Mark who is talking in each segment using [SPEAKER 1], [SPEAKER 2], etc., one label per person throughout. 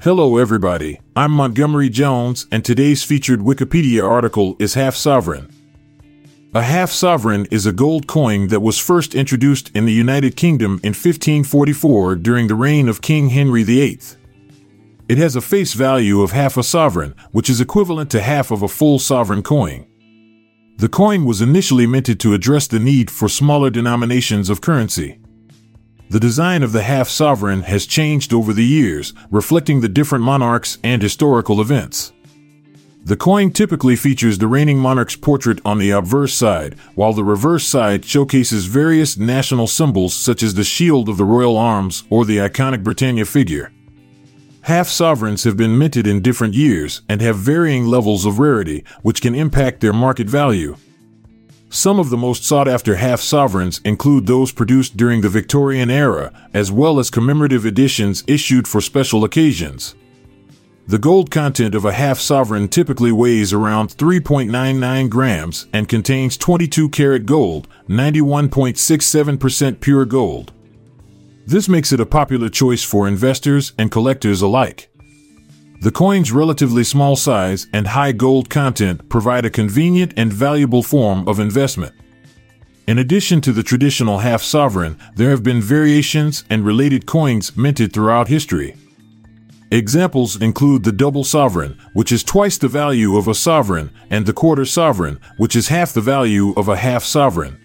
[SPEAKER 1] Hello, everybody. I'm Montgomery Jones, and today's featured Wikipedia article is Half Sovereign. A half sovereign is a gold coin that was first introduced in the United Kingdom in 1544 during the reign of King Henry VIII. It has a face value of half a sovereign, which is equivalent to half of a full sovereign coin. The coin was initially minted to address the need for smaller denominations of currency. The design of the half sovereign has changed over the years, reflecting the different monarchs and historical events. The coin typically features the reigning monarch's portrait on the obverse side, while the reverse side showcases various national symbols such as the shield of the royal arms or the iconic Britannia figure. Half sovereigns have been minted in different years and have varying levels of rarity, which can impact their market value. Some of the most sought after half sovereigns include those produced during the Victorian era, as well as commemorative editions issued for special occasions. The gold content of a half sovereign typically weighs around 3.99 grams and contains 22 karat gold, 91.67% pure gold. This makes it a popular choice for investors and collectors alike. The coin's relatively small size and high gold content provide a convenient and valuable form of investment. In addition to the traditional half sovereign, there have been variations and related coins minted throughout history. Examples include the double sovereign, which is twice the value of a sovereign, and the quarter sovereign, which is half the value of a half sovereign.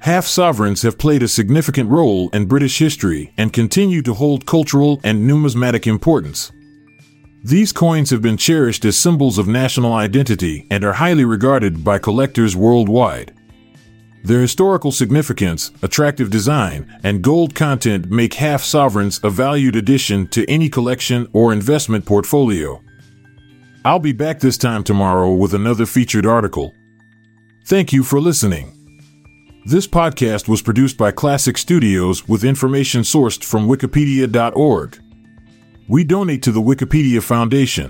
[SPEAKER 1] Half sovereigns have played a significant role in British history and continue to hold cultural and numismatic importance. These coins have been cherished as symbols of national identity and are highly regarded by collectors worldwide. Their historical significance, attractive design, and gold content make half sovereigns a valued addition to any collection or investment portfolio. I'll be back this time tomorrow with another featured article. Thank you for listening. This podcast was produced by Klassic Studios with information sourced from Wikipedia.org. We donate to the Wikipedia Foundation,